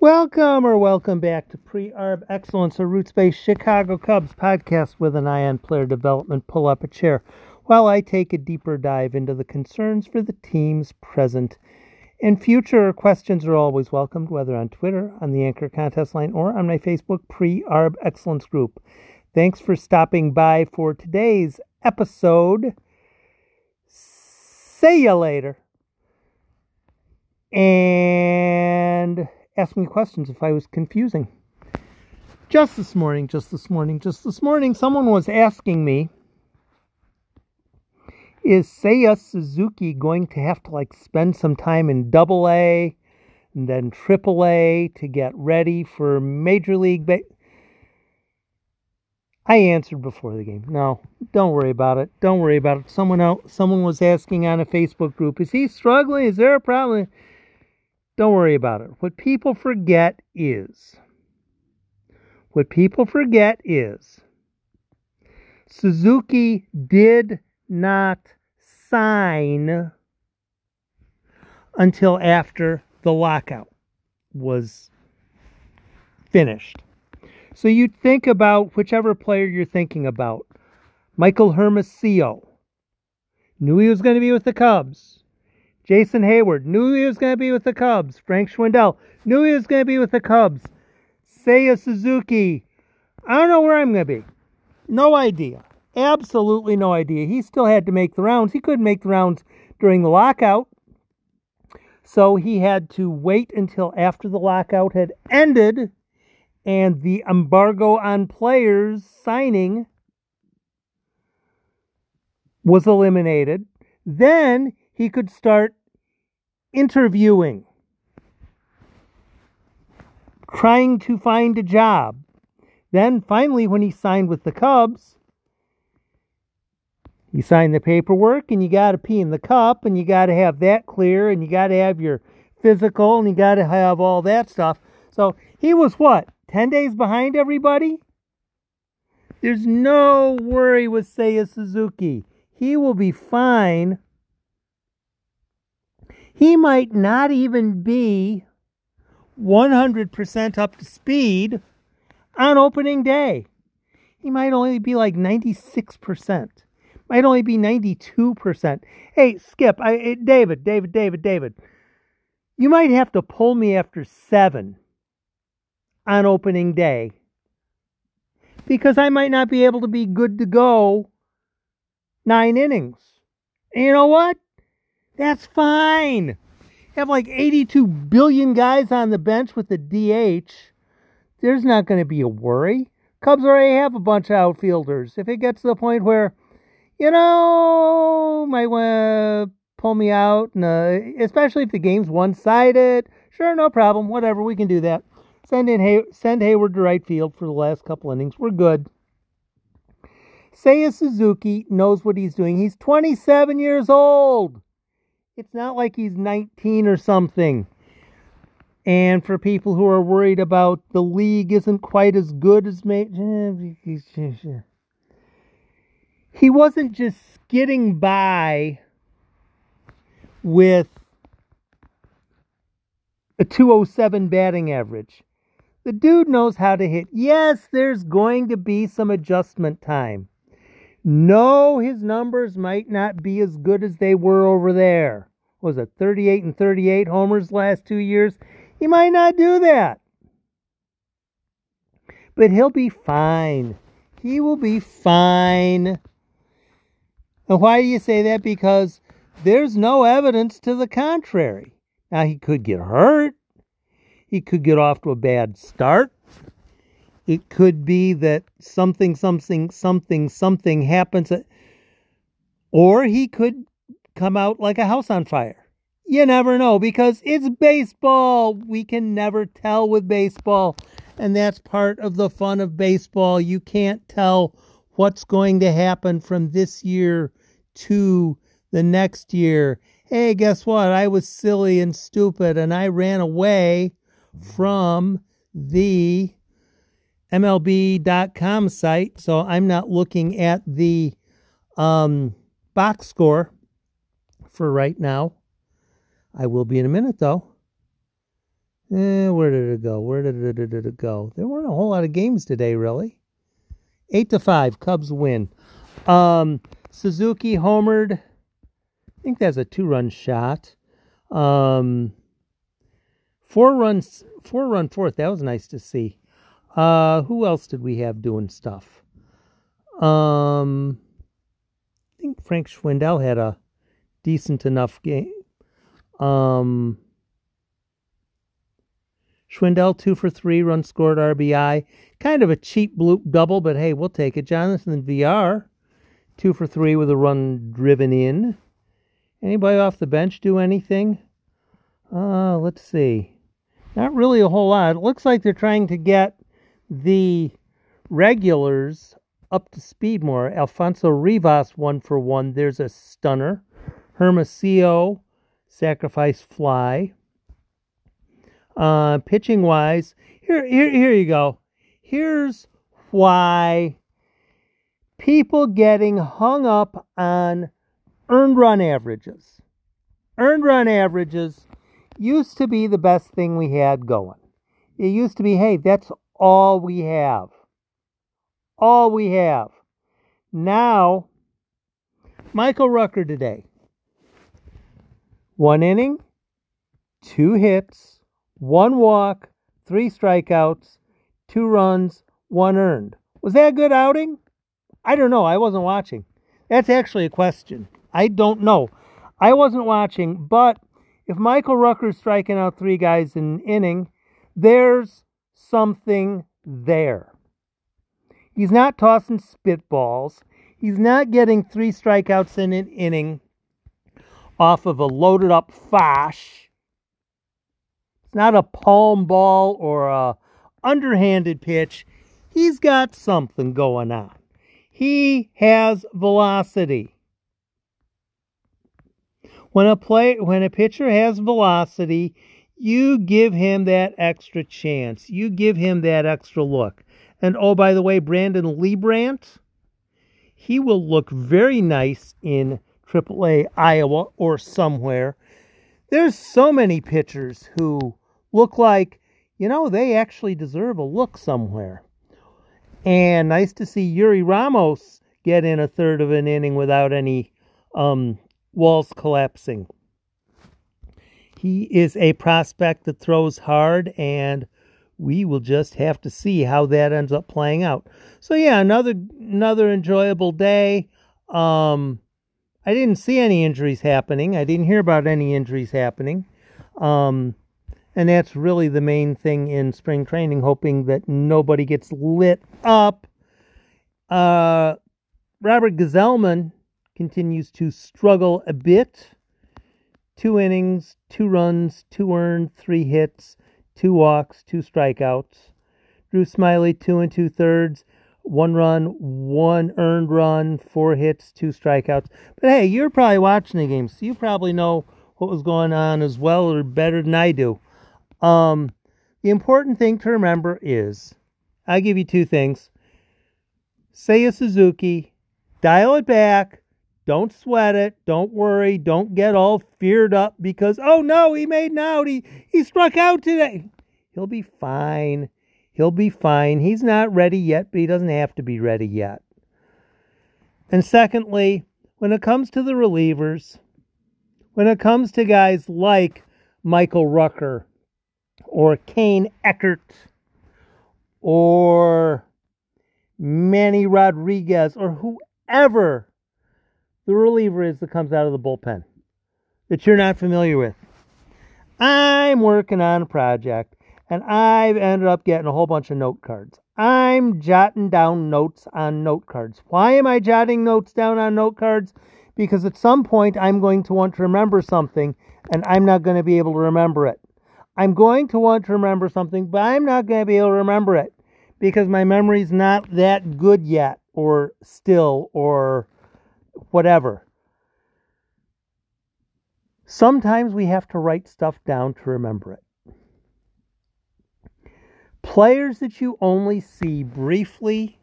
Welcome or welcome back to Pre Arb Excellence, a roots based Chicago Cubs podcast with an eye on player development. Pull up a chair while I take a deeper dive into the concerns for the team's present and future. Questions are always welcomed, whether on Twitter, on the Anchor Contest line, or on my Facebook Pre Arb Excellence group. Thanks for stopping by for today's episode. See you later. And ask me questions if I was confusing. Just this morning, just this morning, just this morning, someone was asking me, is Seiya Suzuki going to have to like spend some time in double A and then triple A to get ready for Major League Ba- I answered before the game. No, don't worry about it. Don't worry about it. Someone else, someone was asking on a Facebook group, is he struggling? Is there a problem? Don't worry about it. What people forget is, what people forget is, Suzuki did not sign until after the lockout was finished. So you think about whichever player you're thinking about. Michael Hermosillo knew he was going to be with the Cubs. Jason Heyward knew he was going to be with the Cubs. Frank Schwindel knew he was going to be with the Cubs. Seiya Suzuki, I don't know where I'm going to be. No idea. Absolutely no idea. He still had to make the rounds. He couldn't make the rounds during the lockout. So he had to wait until after the lockout had ended and the embargo on players signing was eliminated. Then he could start interviewing, trying to find a job. Then finally, when he signed with the Cubs, you sign the paperwork and you got to pee in the cup and you got to have that clear and you got to have your physical and you got to have all that stuff. So he was what, 10 days behind everybody? There's no worry with Seiya Suzuki. He will be fine he might not even be 100% up to speed on opening day. He might only be like 96%. Might only be 92%. Hey, Skip, I, eh, David, David, David, David. You might have to pull me after 7 on opening day because I might not be able to be good to go 9 innings. And you know what? That's fine. Have like 82 billion guys on the bench with the DH. There's not going to be a worry. Cubs already have a bunch of outfielders. If it gets to the point where, you know, might want to pull me out, and, uh, especially if the game's one sided, sure, no problem. Whatever, we can do that. Send in Hay- send Heyward to right field for the last couple innings. We're good. Seiya Suzuki knows what he's doing. He's 27 years old. It's not like he's 19 or something. And for people who are worried about the league isn't quite as good as maybe. he wasn't just skidding by with a 207 batting average. The dude knows how to hit. Yes, there's going to be some adjustment time. No, his numbers might not be as good as they were over there was it 38 and 38 homers last two years? He might not do that. But he'll be fine. He will be fine. And why do you say that? Because there's no evidence to the contrary. Now, he could get hurt. He could get off to a bad start. It could be that something, something, something, something happens. Or he could come out like a house on fire. You never know because it's baseball. We can never tell with baseball. And that's part of the fun of baseball. You can't tell what's going to happen from this year to the next year. Hey, guess what? I was silly and stupid and I ran away from the MLB.com site. So I'm not looking at the um, box score for right now. I will be in a minute though. Eh, where did it go? Where did it, did it go? There weren't a whole lot of games today, really. Eight to five, Cubs win. Um, Suzuki homered. I think that's a two-run shot. Um, four runs, four-run fourth. That was nice to see. Uh, who else did we have doing stuff? Um, I think Frank Schwindel had a decent enough game. Um, Schwindel two for three, run scored RBI. Kind of a cheap bloop double, but hey, we'll take it. Jonathan Villar, two for three with a run driven in. Anybody off the bench do anything? Uh, let's see. Not really a whole lot. It looks like they're trying to get the regulars up to speed more. Alfonso Rivas one for one. There's a stunner. Hermosillo sacrifice fly. Uh, pitching wise, here, here, here you go. Here's why people getting hung up on earned run averages. Earned run averages used to be the best thing we had going. It used to be, hey, that's all we have. All we have. Now, Michael Rucker today. One inning, two hits, one walk, three strikeouts, two runs, one earned. Was that a good outing? I don't know. I wasn't watching. That's actually a question. I don't know. I wasn't watching, but if Michael Rucker's striking out three guys in an inning, there's something there. He's not tossing spitballs. He's not getting three strikeouts in an inning off of a loaded up fash. It's not a palm ball or a underhanded pitch. He's got something going on. He has velocity. When a play when a pitcher has velocity, you give him that extra chance. You give him that extra look. And oh, by the way, Brandon Leibrandt, he will look very nice in AAA Iowa or somewhere. There's so many pitchers who look like, you know, they actually deserve a look somewhere. And nice to see Yuri Ramos get in a third of an inning without any um, walls collapsing. He is a prospect that throws hard, and we will just have to see how that ends up playing out. So yeah, another another enjoyable day. Um, I didn't see any injuries happening. I didn't hear about any injuries happening. Um, and that's really the main thing in spring training, hoping that nobody gets lit up. Uh, Robert Gsellman continues to struggle a bit two innings, two runs, two earned, three hits, two walks, two strikeouts. Drew Smyly, two and two thirds, one run, one earned run, four hits, two strikeouts. But hey, you're probably watching the game, so you probably know what was going on as well or better than I do. Um, the important thing to remember is I give you two things. Seiya Suzuki, dial it back, don't sweat it. Don't worry. Don't get all feared up because, oh no, he made an out. He, he struck out today. He'll be fine. He'll be fine. He's not ready yet, but he doesn't have to be ready yet. And secondly, when it comes to the relievers, when it comes to guys like Michael Rucker or Kane Eckert or Manny Rodriguez or whoever the reliever is that comes out of the bullpen that you're not familiar with. I'm working on a project and I've ended up getting a whole bunch of note cards. I'm jotting down notes on note cards. Why am I jotting notes down on note cards? Because at some point I'm going to want to remember something and I'm not going to be able to remember it. I'm going to want to remember something, but I'm not going to be able to remember it because my memory's not that good yet or still or whatever. Sometimes we have to write stuff down to remember it. Players that you only see briefly,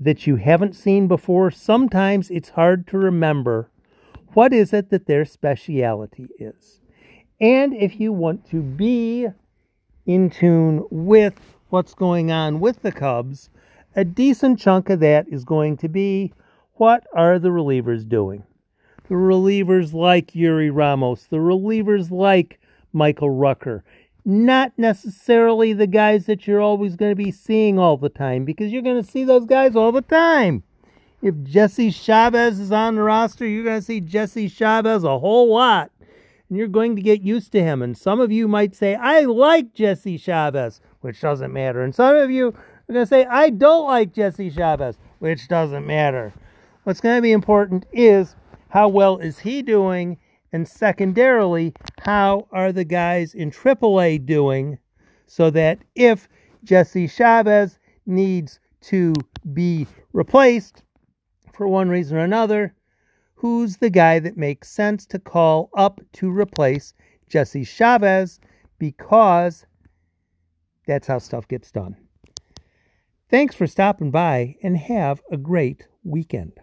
that you haven't seen before, sometimes it's hard to remember what is it that their speciality is. And if you want to be in tune with what's going on with the Cubs, a decent chunk of that is going to be what are the relievers doing? The relievers like Yuri Ramos, the relievers like Michael Rucker, not necessarily the guys that you're always going to be seeing all the time because you're going to see those guys all the time. If Jesse Chavez is on the roster, you're going to see Jesse Chavez a whole lot. And you're going to get used to him. And some of you might say, I like Jesse Chavez, which doesn't matter. And some of you are going to say, I don't like Jesse Chavez, which doesn't matter. What's going to be important is how well is he doing? And secondarily, how are the guys in AAA doing? So that if Jesse Chavez needs to be replaced, for one reason or another, who's the guy that makes sense to call up to replace Jesse Chavez because that's how stuff gets done. Thanks for stopping by and have a great weekend.